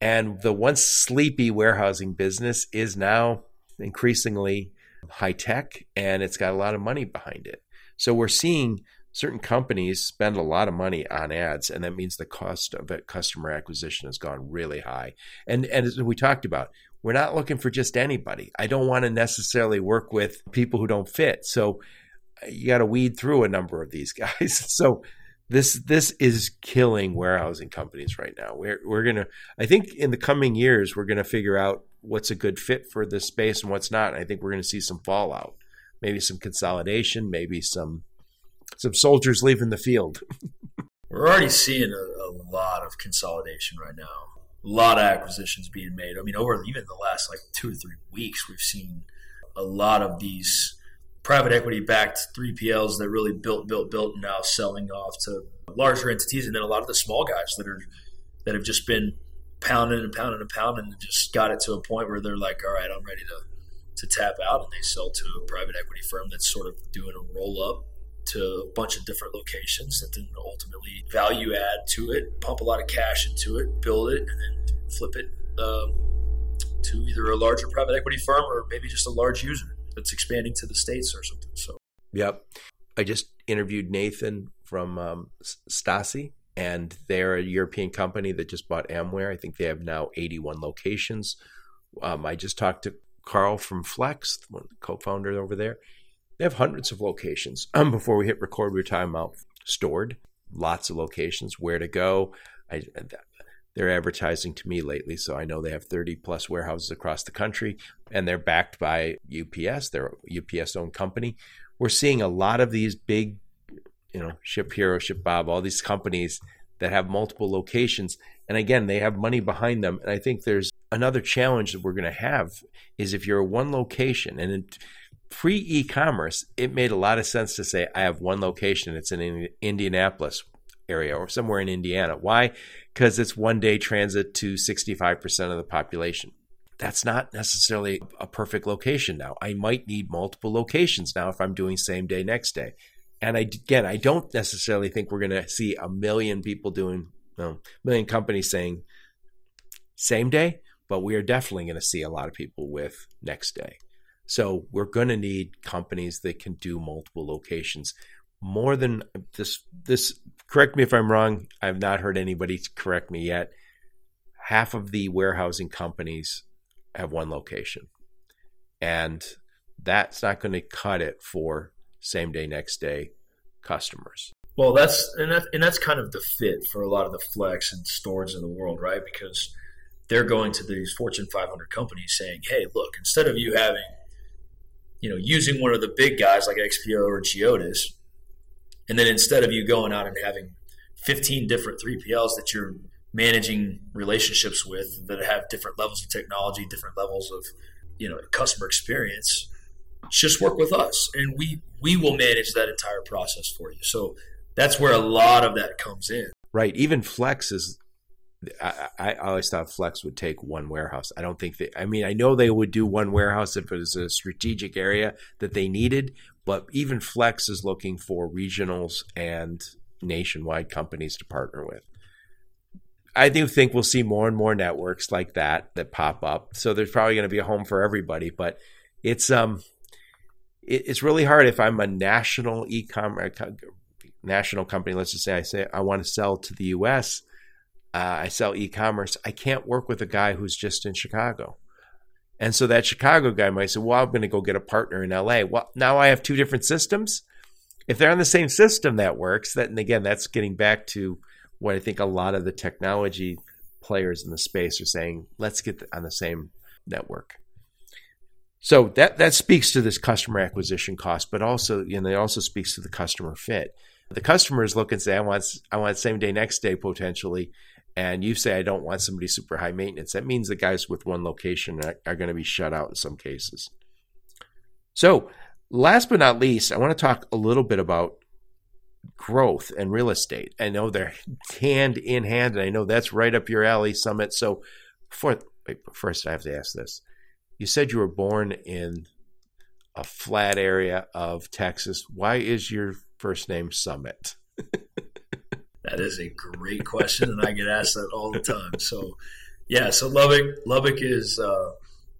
Speaker 1: and the once sleepy warehousing business is now increasingly high tech, and it's got a lot of money behind it. So we're seeing certain companies spend a lot of money on ads and that means the cost of it, customer acquisition has gone really high. And and as we talked about we're not looking for just anybody. I don't want to necessarily work with people who don't fit. So uh, you got to weed through a number of these [laughs] guys. So this this is killing warehousing companies right now. We're we're to i think in the coming years we're to figure out what's a good fit for this space and what's not i think we're going to see some fallout maybe some consolidation maybe some some soldiers leaving the field. [laughs]
Speaker 2: We're already seeing a, a, lot of consolidation right now. A lot of acquisitions being made. I mean, over even the last like two or three weeks, we've seen a lot of these private equity backed 3PLs that really built, built, built, and now selling off to larger entities, and then a lot of the small guys that are that have just been pounding and pounding and pounding, and just got it to a point where they're like, "All right, I'm ready to to tap out," and they sell to a private equity firm that's sort of doing a roll up to a bunch of different locations that then ultimately value add to it, pump a lot of cash into it, build it, and then flip it um, to either a larger private equity firm or maybe just a large user that's expanding to the states or something. So,
Speaker 1: yep. I just interviewed Nathan from um, Staci, and they're a European company that just bought Amware. I think they have now 81 locations. Um, I just talked to Carl from Flex, one co-founder over there. They have hundreds of locations. Um, [clears throat] before we hit record, we were talking about Stord, lots of locations, where to go. I, they're advertising to me lately, so I know they have 30 plus warehouses across the country, and they're backed by UPS. They're UPS owned company. We're seeing a lot of these big, you know, ShipHero, Ship Bob, all these companies that have multiple locations. And again, they have money behind them. And I think there's another challenge that we're going to have is if you're one location and pre e-commerce, it made a lot of sense to say I have one location. It's in Indianapolis area or somewhere in Indiana. Why? Because it's one day transit to 65% of the population. That's not necessarily a perfect location now. I might need multiple locations now if I'm doing same day, next day. And I, again, I don't necessarily think we're going to see a million people doing, no, a million companies saying same day, but we are definitely going to see a lot of people with next day. So we're going to need companies that can do multiple locations. More than this, this, correct me if I'm wrong. I've not heard anybody correct me yet. Half of the warehousing companies have one location. And that's not going to cut it for same day, next day customers.
Speaker 2: Well, that's and that and that's kind of the fit for a lot of the flex and stores in the world, right? Because they're going to these Fortune 500 companies saying, "Hey, look, instead of you having, you know, using one of the big guys like XPO or Geodis, and then instead of you going out and having 15 different 3PLs that you're managing relationships with that have different levels of technology, different levels of, you know, customer experience, just work with us, and we we will manage that entire process for you." So that's where a lot of that comes in.
Speaker 1: Right. Even Flex is. I, I always thought Flex would take one warehouse. I don't think that. I mean, I know they would do one warehouse if it was a strategic area that they needed, but even Flex is looking for regionals and nationwide companies to partner with. I do think we'll see more and more networks like that that pop up. So there's probably going to be a home for everybody, but it's um it's really hard if I'm a national e-commerce national company, let's just say I say I want to sell to the U.S. Uh, I sell e-commerce. I can't work with a guy who's just in Chicago. And so that Chicago guy might say, "Well, I'm going to go get a partner in LA." Well, now I have two different systems. If they're on the same system, that works. That and again, that's getting back to what I think a lot of the technology players in the space are saying. Let's get on the same network. So that that speaks to this customer acquisition cost, but also you know it also speaks to the customer fit the customers look and say, I want I want same day, next day potentially, and you say I don't want somebody super high maintenance. That means the guys with one location are, are going to be shut out in some cases. So, last but not least, I want to talk a little bit about growth and real estate. I know they're hand in hand, and I know that's right up your alley, Summitt. So, for, wait, first, I have to ask this. You said you were born in a flat area of Texas. Why is your first name Summitt? [laughs]
Speaker 2: that is a great question, and I get asked that all the time. So, yeah, so Lubbock, Lubbock is a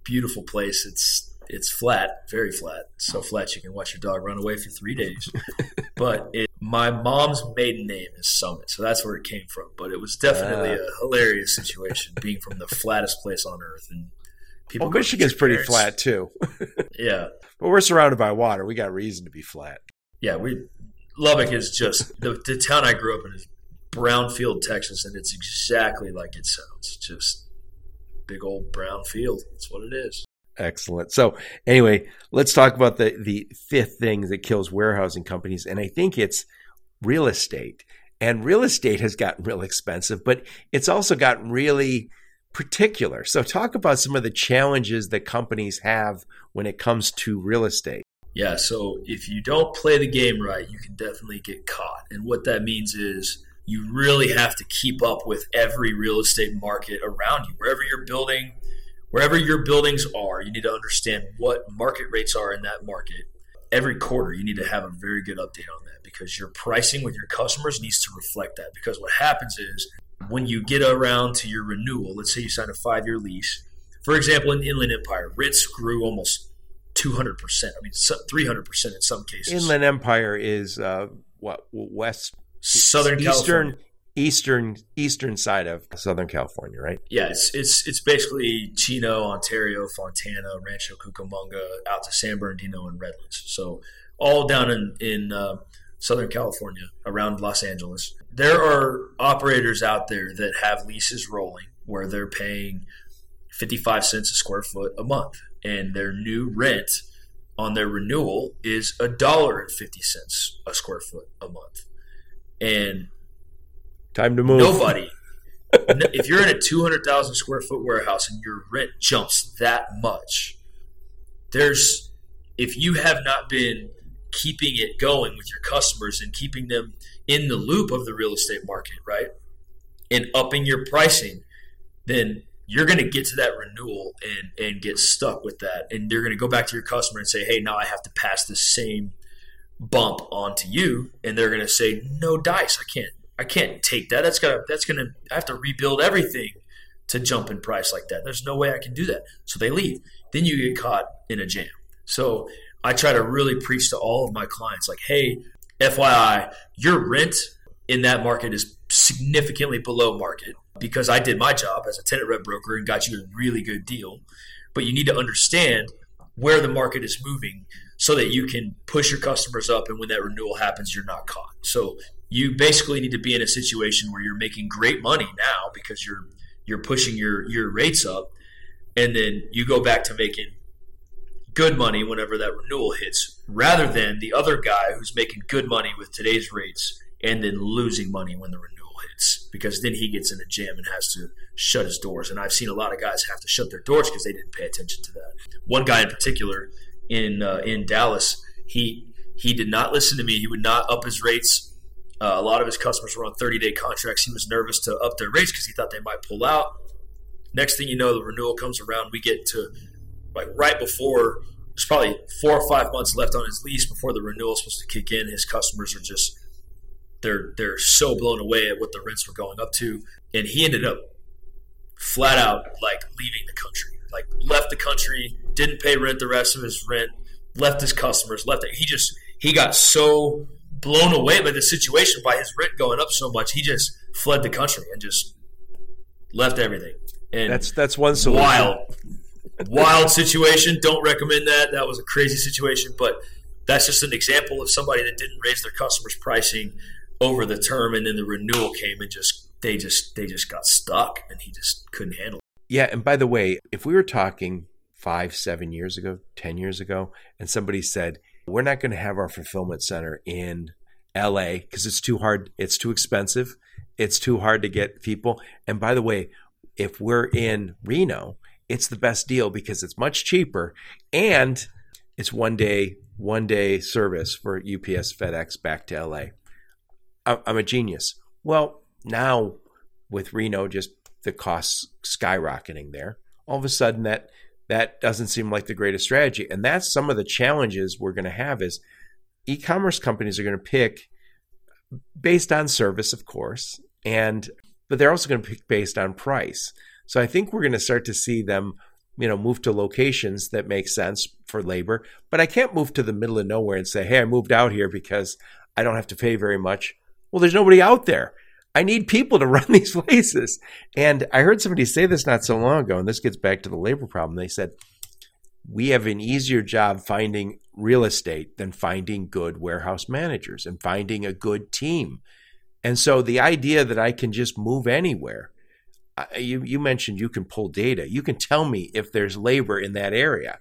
Speaker 2: beautiful place. It's it's flat, very flat, so flat you can watch your dog run away for three days. [laughs] but it, my mom's maiden name is Summitt, so that's where it came from. But it was definitely uh, a hilarious situation being from the flattest place on earth, and
Speaker 1: people. Well, Michigan's pretty flat too. [laughs]
Speaker 2: yeah,
Speaker 1: but we're surrounded by water. We got reason to be flat.
Speaker 2: Yeah, we Lubbock is just the, the town I grew up in is Brownfield, Texas, and it's exactly like it sounds. Just big old brown field. That's what it is.
Speaker 1: Excellent. So anyway, let's talk about the the fifth thing that kills warehousing companies, and I think it's real estate. And real estate has gotten real expensive, but it's also gotten really particular. So talk about some of the challenges that companies have when it comes to real estate.
Speaker 2: Yeah, so if you don't play the game right, you can definitely get caught. And what that means is you really have to keep up with every real estate market around you. Wherever you're building, wherever your buildings are, you need to understand what market rates are in that market. Every quarter, you need to have a very good update on that because your pricing with your customers needs to reflect that. Because what happens is when you get around to your renewal, let's say you sign a five year lease, for example, in Inland Empire, rents grew almost 200%. I mean, 300% in some cases.
Speaker 1: Inland Empire is uh, what west
Speaker 2: Southern
Speaker 1: Eastern
Speaker 2: California.
Speaker 1: Eastern Eastern side of Southern California, right?
Speaker 2: Yeah, it's it's it's basically Chino, Ontario, Fontana, Rancho Cucamonga, out to San Bernardino and Redlands. So all down in in uh, Southern California, around Los Angeles. There are operators out there that have leases rolling where they're paying 55 cents a square foot a month and their new rent on their renewal is a dollar and fifty cents a square foot a month. And
Speaker 1: time to move.
Speaker 2: Nobody. [laughs] if you're in a two hundred thousand square foot warehouse and your rent jumps that much, there's if you have not been keeping it going with your customers and keeping them in the loop of the real estate market, right? And upping your pricing, then you're going to get to that renewal and and get stuck with that. And they're going to go back to your customer and say hey now i have to pass the same bump on to you. And they're going to say no dice. I can't i can't take that. That's to that's going to i have to rebuild everything to jump in price like that. There's no way i can do that. So they leave. Then you get caught in a jam. So i try to really preach to all of my clients like hey fyi your rent in that market is significantly below market because I did my job as a tenant rep broker and got you a really good deal. But you need to understand where the market is moving so that you can push your customers up and when that renewal happens you're not caught. So you basically need to be in a situation where you're making great money now because you're you're pushing your your rates up, and then you go back to making good money whenever that renewal hits, rather than the other guy who's making good money with today's rates and then losing money when the renewal hits because then he gets in a jam and has to shut his doors. And I've seen a lot of guys have to shut their doors because they didn't pay attention to that. One guy in particular in uh, in Dallas, he he did not listen to me. He would not up his rates. Uh, a lot of his customers were on 30 day contracts. He was nervous to up their rates because he thought they might pull out. Next thing you know, the renewal comes around. We get to like right before there's probably four or five months left on his lease before the renewal is supposed to kick in. His customers are just they're they're so blown away at what the rents were going up to, and he ended up flat out like leaving the country, like left the country, didn't pay rent the rest of his rent, left his customers, left it. He just he got so blown away by the situation by his rent going up so much, he just fled the country and just left everything. And
Speaker 1: that's that's one solution.
Speaker 2: Wild, wild situation. Don't recommend that. That was a crazy situation, but that's just an example of somebody that didn't raise their customers' pricing over the term, and then the renewal came and just they just they just got stuck, and he just couldn't handle it.
Speaker 1: Yeah, and by the way, if we were talking five, seven years ago, ten years ago, and somebody said we're not going to have our fulfillment center in LA because it's too hard, it's too expensive, it's too hard to get people. And by the way, if we're in Reno, it's the best deal because it's much cheaper and it's one day one day service for UPS FedEx back to LA. I'm a genius. Well, now with Reno just the costs skyrocketing there, all of a sudden that that doesn't seem like the greatest strategy. And that's some of the challenges we're going to have is e-commerce companies are going to pick based on service, of course, and but they're also going to pick based on price. So I think we're going to start to see them, you know, move to locations that make sense for labor. But I can't move to the middle of nowhere and say, "Hey, I moved out here because I don't have to pay very much." Well, there's nobody out there. I need people to [laughs] run these places. And I heard somebody say this not so long ago, and this gets back to the labor problem. They said, we have an easier job finding real estate than finding good warehouse managers and finding a good team. And so the idea that I can just move anywhere, you, you mentioned you can pull data. You can tell me if there's labor in that area.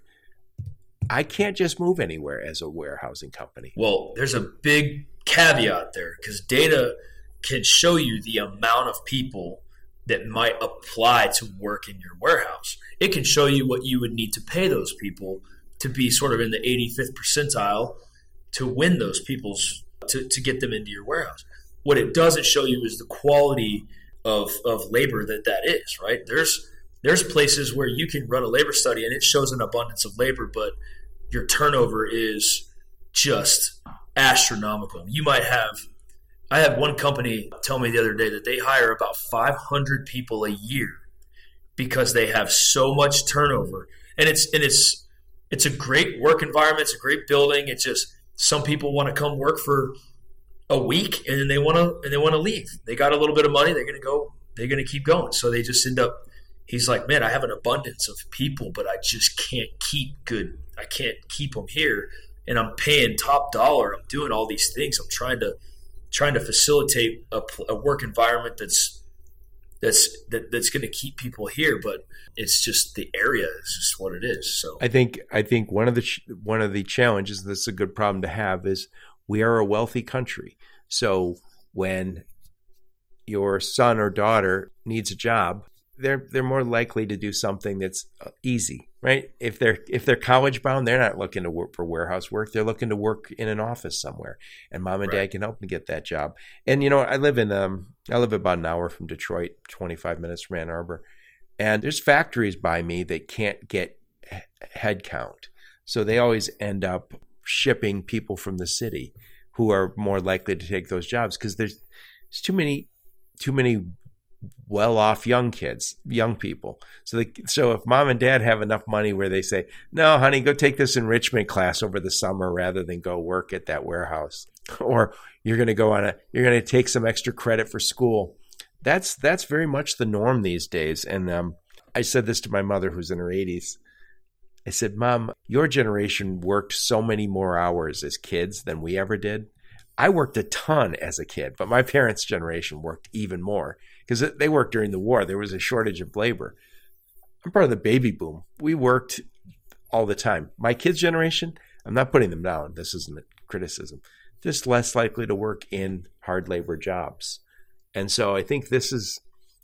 Speaker 1: I can't just move anywhere as a warehousing company.
Speaker 2: Well, there's a big caveat there because data can show you the amount of people that might apply to work in your warehouse. It can show you what you would need to pay those people to be sort of in the 85th percentile to win those people's to, to get them into your warehouse. What it doesn't show you is the quality of, of labor that that is, right? There's there's places where you can run a labor study and it shows an abundance of labor, but your turnover is just astronomical. You might have I had one company tell me the other day that they hire about 500 people a year because they have so much turnover. And it's and it's it's a great work environment, it's a great building. It's just some people want to come work for a week and then they want to and they want to leave. They got a little bit of money, they're going to go they're going to keep going. So they just end up he's like, "Man, I have an abundance of people, but I just can't keep good. I can't keep them here." And I'm paying top dollar. I'm doing all these things. I'm trying to trying to facilitate a, a work environment that's that's that, that's going to keep people here but it's just the area is just what it is so
Speaker 1: i think i think one of the one of the challenges that's a good problem to have is we are a wealthy country so when your son or daughter needs a job they're they're more likely to do something that's uh, easy, right? If they're if they're college bound, they're not looking to work for warehouse work. They're looking to work in an office somewhere, and mom and right. dad can help them get that job. And you know, I live in um I live about an hour from Detroit, twenty five minutes from Ann Arbor, and there's factories by me that can't get head count, so they always end up shipping people from the city who are more likely to take those jobs because there's there's too many too many well-off young kids, young people. So, they, so if mom and dad have enough money where they say, "No, honey, go take this enrichment class over the summer rather than go work at that warehouse," or you're going to go on a, you're going to take some extra credit for school. That's that's very much the norm these days. And um, I said this to my mother, who's in her 80s. I said, "Mom, your generation worked so many more hours as kids than we ever did." I worked a ton as a kid, but my [laughs] parents' generation worked even more because they worked during the war. There was a shortage of labor. I'm part of the baby boom. We worked all the time. My kids' generation, I'm not putting them down. This isn't criticism. Just less likely to work in hard labor jobs. And so I think this is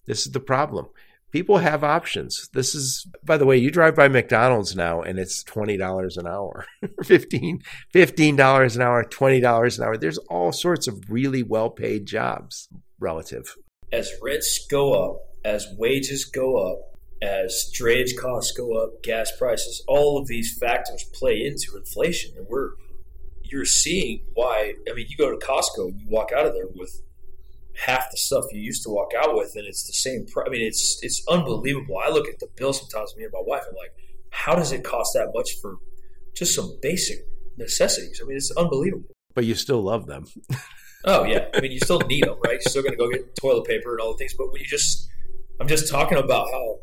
Speaker 1: this is the problem people have options. This is, by the way, you drive by McDonald's now and it's $20 an hour, [laughs] 15 $15 an hour, $20 an hour. There's all sorts of really well paid jobs relative.
Speaker 2: As rents go up, as wages go up, as drayage costs go up, gas prices, all of these factors play into inflation. And we're, you're seeing why. I mean, you go to Costco and you walk out of there with half the stuff you used to walk out with, and it's the same. Pr- I mean, it's it's unbelievable. I look at the bill sometimes, me and my wife, I'm like, how does it cost that much for just some basic necessities? I mean, it's unbelievable.
Speaker 1: But you still love them. [laughs]
Speaker 2: oh yeah, I mean, you still need them, right? You're still going to go get toilet paper and all the things. But when you just, I'm just talking about how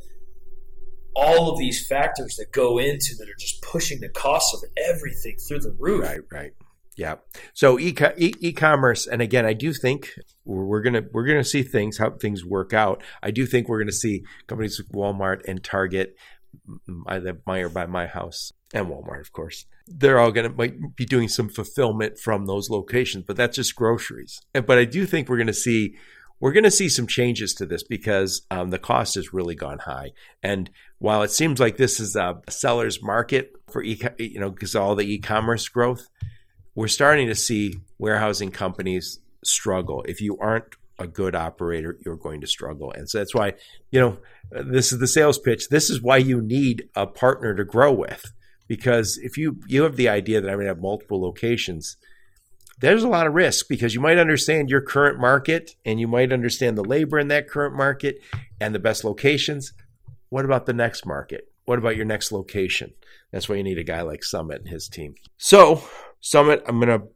Speaker 2: all of these factors that go into that are just pushing the cost of everything through the roof.
Speaker 1: Right, right. Yeah. So e- e-commerce, and again, I do think we're gonna we're gonna see things how things work out. I do think we're gonna see companies like Walmart and Target. I live Meijer by my house and Walmart, of course. They're all gonna might be doing some fulfillment from those locations, but that's just groceries. But I do think we're gonna see we're going to see some changes to this because um, the cost has really gone high. And while it seems like this is a seller's market for e- you know because all the e-commerce growth, we're starting to see warehousing companies struggle. If you aren't a good operator, you're going to struggle. And so that's why, you know, this is the sales pitch. This is why you need a partner to grow with. Because if you you have the idea that I'm going to have multiple locations, there's a lot of risk because you might understand your current market and you might understand the labor in that current market and the best locations. What about the next market? What about your next location? That's why you need a guy like Summitt and his team. So, Summitt, I'm going to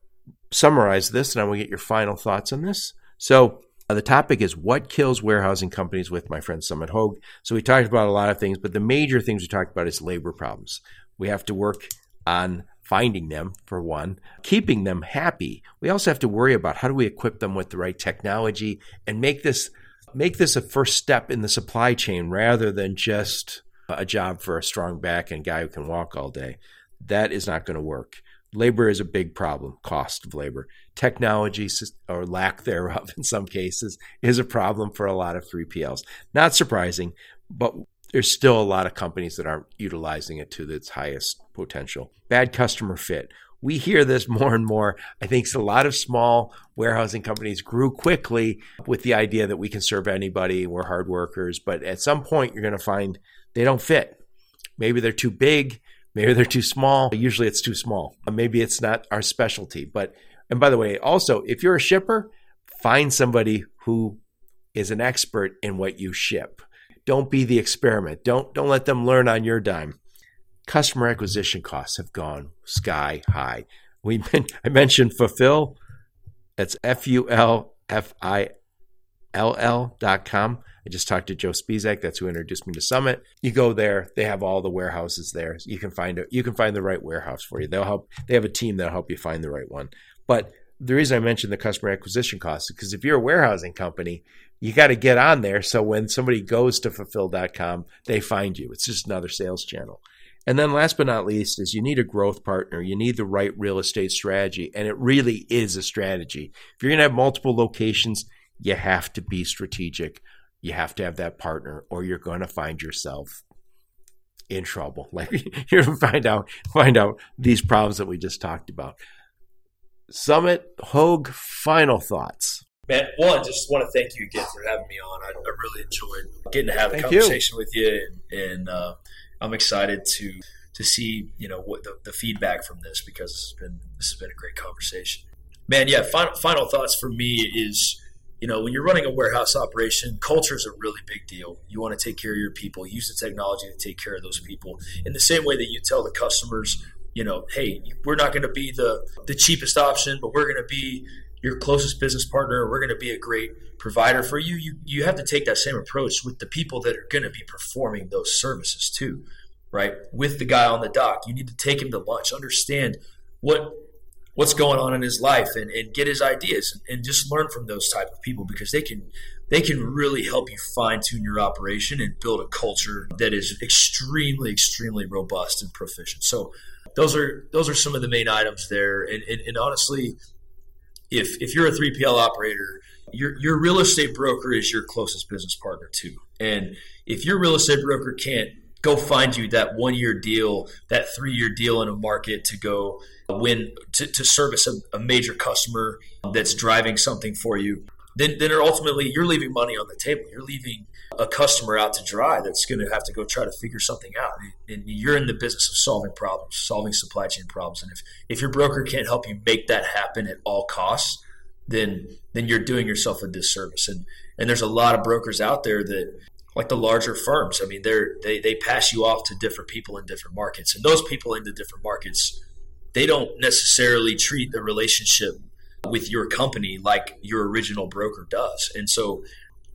Speaker 1: summarize this and I will get your final thoughts on this. So, uh, the topic is what kills warehousing companies with my friend Summitt Hogue. So, we talked about a lot of things, but the major things we talked about is labor problems. We have to work on finding them for one, keeping them happy. We also have to worry about how do we equip them with the right technology and make this make this a first step in the supply chain rather than just a job for a strong back and guy who can walk all day. That is not going to work. Labor is a big problem, cost of labor. Technology, or lack thereof [laughs] in some cases, is a problem for a lot of 3PLs. Not surprising, but there's still a lot of companies that aren't utilizing it to its highest potential. Bad customer fit. We hear this [laughs] more and more. I think a lot of small warehousing companies grew quickly with the idea that we can serve anybody, we're hard workers, but at some point you're going to find they don't fit. Maybe they're too big. Maybe they're too small. Usually it's too small. Maybe it's not our specialty. But, and by the way, also, if you're a shipper, find somebody who is an expert in what you ship. Don't be the experiment. Don't, don't let them learn on your dime. Customer acquisition costs have gone sky high. We [laughs] I mentioned Fulfill. That's F U L F I L L dot com. I just talked to Joe Spizak. That's who introduced me to Summitt. You go there; they have all the warehouses there. You can find it. You can find the right warehouse for you. They'll help. They have a team that'll help you find the right one. But the reason I mentioned the customer acquisition costs is because if you're a warehousing company, you got to get on there. So when somebody goes to fulfill.com, they find you. It's just another sales channel. And then last but not least is you need a growth partner. You need the right real estate strategy. And it really is a strategy. If you're going to have multiple locations, you have to be strategic you have to have that partner or you're going to find yourself in trouble. [laughs] Like you're going to find out find out these problems that we just talked about. Summitt Hogue final thoughts.
Speaker 2: Man one just want to thank you again for having me on. I, I really enjoyed getting to have a thank conversation you. with you and, and uh, i'm excited to to see you know what the, the feedback from this because this has been this has been a great conversation. Man yeah final, final thoughts for me is you know, when you're running a warehouse operation, culture is a really big deal. You want to take care of your people, use the technology to take care of those people. In the same way that you tell the customers, you know, hey, we're not going to be the the cheapest option, but we're going to be your closest business partner. We're going to be a great provider for you. You you have to take that same approach with the people that are going to be performing those services too, right? With the guy on the dock, you need to take him to lunch, understand what what's going on in his life and, and get his ideas and just learn from those type of people because they can they can really help you fine tune your operation and build a culture that is extremely extremely robust and proficient. So those are those are some of the main items there. And, and, and honestly, if if you're a 3PL operator, your your real estate broker is your closest business partner too. And if your real estate broker can't go find you that one year deal, that three year deal in a market to go win to, to service a, a, major customer that's driving something for you, then then ultimately you're leaving money on the table. You're leaving a customer out to dry that's going to have to go try to figure something out. And you're in the business of solving problems, solving supply chain problems. And if, if your broker can't help you make that happen at all costs, then then you're doing yourself a disservice. And and there's a lot of brokers out there that like the larger firms. I mean, they're they they pass you off to different people in different markets, and those people in the different markets, they don't necessarily treat the relationship with your company like your original broker does. And so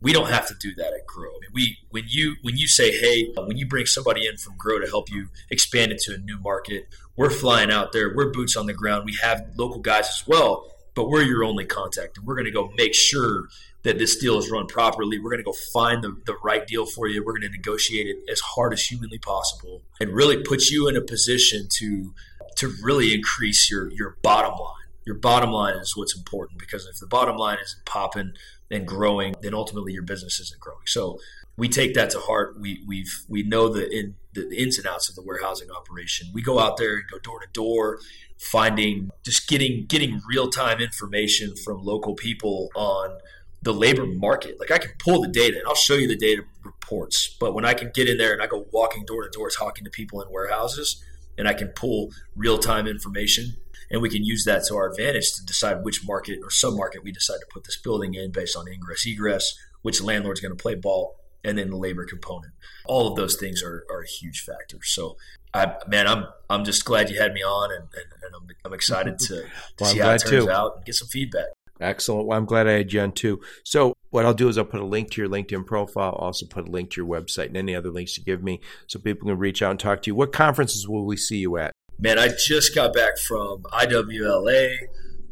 Speaker 2: we don't have to do that at Growe. I mean, we when you when you say, hey, when you bring somebody in from Growe to help you expand into a new market, we're flying out there. We're boots on the ground. We have local guys as well, but we're your only contact, and we're going to go make sure that this deal is run properly. We're going to go find the, the right deal for you. We're going to negotiate it as hard as humanly possible, and really put you in a position to to really increase your your bottom line. Your bottom line is what's important because if the bottom line isn't popping and growing, then ultimately your business isn't growing. So we take that to heart. We we've we know the in the ins and outs of the warehousing operation. We go out there and go door to door, finding just getting getting real time information from local people on the labor market. Like I can pull the data and I'll show you the data reports. But when I can get in there and I go walking door to door talking to people in warehouses and I can pull real time information and we can use that to our advantage to decide which market or sub market we decide to put this building in based on ingress egress, which landlord's going to play ball, and then the labor component. All of those things are, are a huge factor. So, I, man, I'm I'm just glad you had me on, and, and, and I'm, I'm, excited to, to well, see how it turns too. out and get some feedback.
Speaker 1: Excellent. Well, I'm glad I had you on too. So, what I'll do is I'll put a link to your LinkedIn profile. Also put a link to your website and any other links you give me so people can reach out and talk to you. What conferences will we see you at?
Speaker 2: Man, I just got back from IWLA,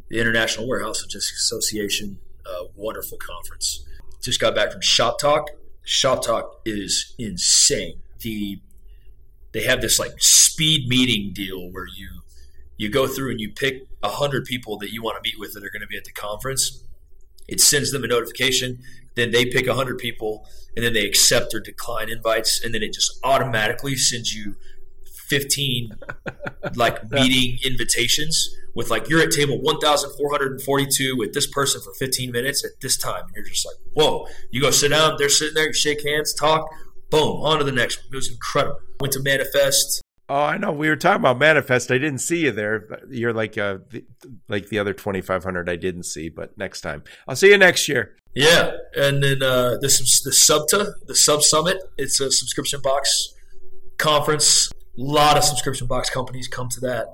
Speaker 2: the International Warehouse Logistics Association, a wonderful conference. Just got back from Shoptalk. Shop Talk is insane. The they have this like speed meeting deal where you you go through and you pick a hundred people that you want to meet with that are going to be at the conference. It sends them a notification. Then they pick a hundred people, and then they accept or decline invites, and then it just automatically sends you 15 [laughs] like meeting invitations with like you're at table 1442 with this person for 15 minutes at this time and you're just like whoa you go sit down they're sitting there you shake hands talk boom on to the next one it was incredible went to manifest
Speaker 1: Oh, I know. We were talking about Manifest. I didn't see you there. You're like uh, the, like the other 2,500 I didn't see, but next time. I'll see you next year.
Speaker 2: Yeah, and then uh, this is the Subta, the Sub Summit. It's a subscription box conference a lot of subscription box companies come to that.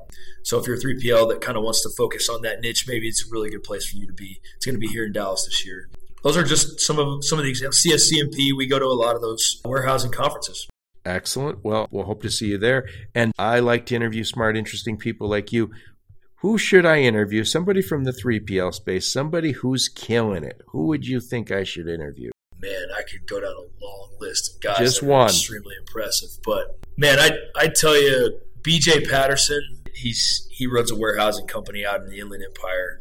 Speaker 2: So if you're a 3PL that kind of wants to focus on that niche, maybe it's a really good place for you to be. It's going to be here in Dallas this year. Those are just some of some of the examples. CSCMP, we go to a lot of those warehousing conferences.
Speaker 1: Excellent. Well, we'll hope to see you there. And I like to interview smart, interesting people like you. Who should I interview? Somebody from the 3PL space, somebody who's killing it. Who would you think I should interview?
Speaker 2: Man, I could go down a long list of guys
Speaker 1: Just one.
Speaker 2: extremely impressive. But man, I I tell you, BJ Patterson, he's he runs a warehousing company out in the Inland Empire.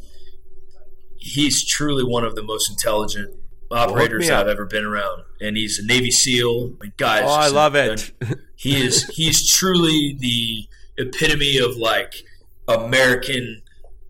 Speaker 2: He's truly one of the most intelligent operators I've ever been around, and he's a Navy SEAL. I mean, guys,
Speaker 1: oh, I love it.
Speaker 2: he is he's truly the epitome of like American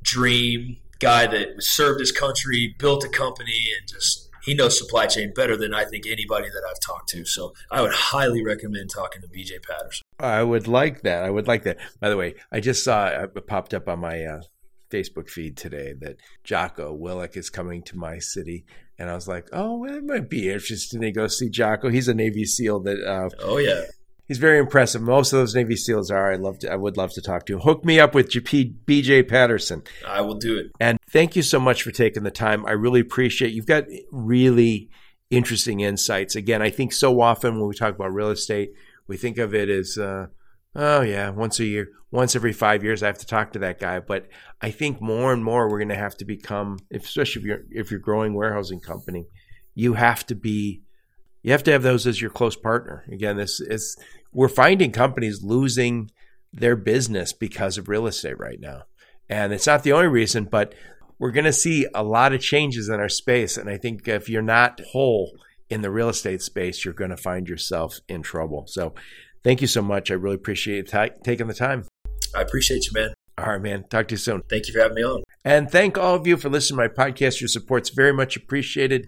Speaker 2: dream guy that served his country, built a company, and just he knows supply chain better than I think anybody that I've talked to. So I would highly recommend talking to BJ Patterson.
Speaker 1: I would like that. I would like that. By the way, I just saw it popped up on my uh, Facebook feed today that Jocko Willink is coming to my city. And I was like, oh, it might be interesting to go see Jocko. He's a Navy SEAL that. Uh,
Speaker 2: oh, yeah
Speaker 1: he's very impressive. Most of those Navy SEALs are. I love to, I would love to talk to him. Hook me up with GP, BJ Patterson.
Speaker 2: I will do it.
Speaker 1: And thank you so much for taking the time. I really appreciate. You've got really interesting insights. Again, I think so often when we talk about real estate, we think of it as uh, oh yeah, once a year, once every five years, I have to talk to that guy. But I think more and more we're going to have to become, especially if you're if you're growing warehousing company, you have to be, you have to have those as your close partner. Again, this is we're finding companies losing their business because of real estate right now, and it's not the only reason, but we're going to see a lot of changes in our space. And I think if you're not whole in the real estate space, you're going to find yourself in trouble. So thank you so much. I really appreciate t- taking the time.
Speaker 2: I appreciate you, man.
Speaker 1: All right, man. Talk to you soon.
Speaker 2: Thank you for having me on.
Speaker 1: And thank all of you for listening to my podcast. Your support's very much appreciated.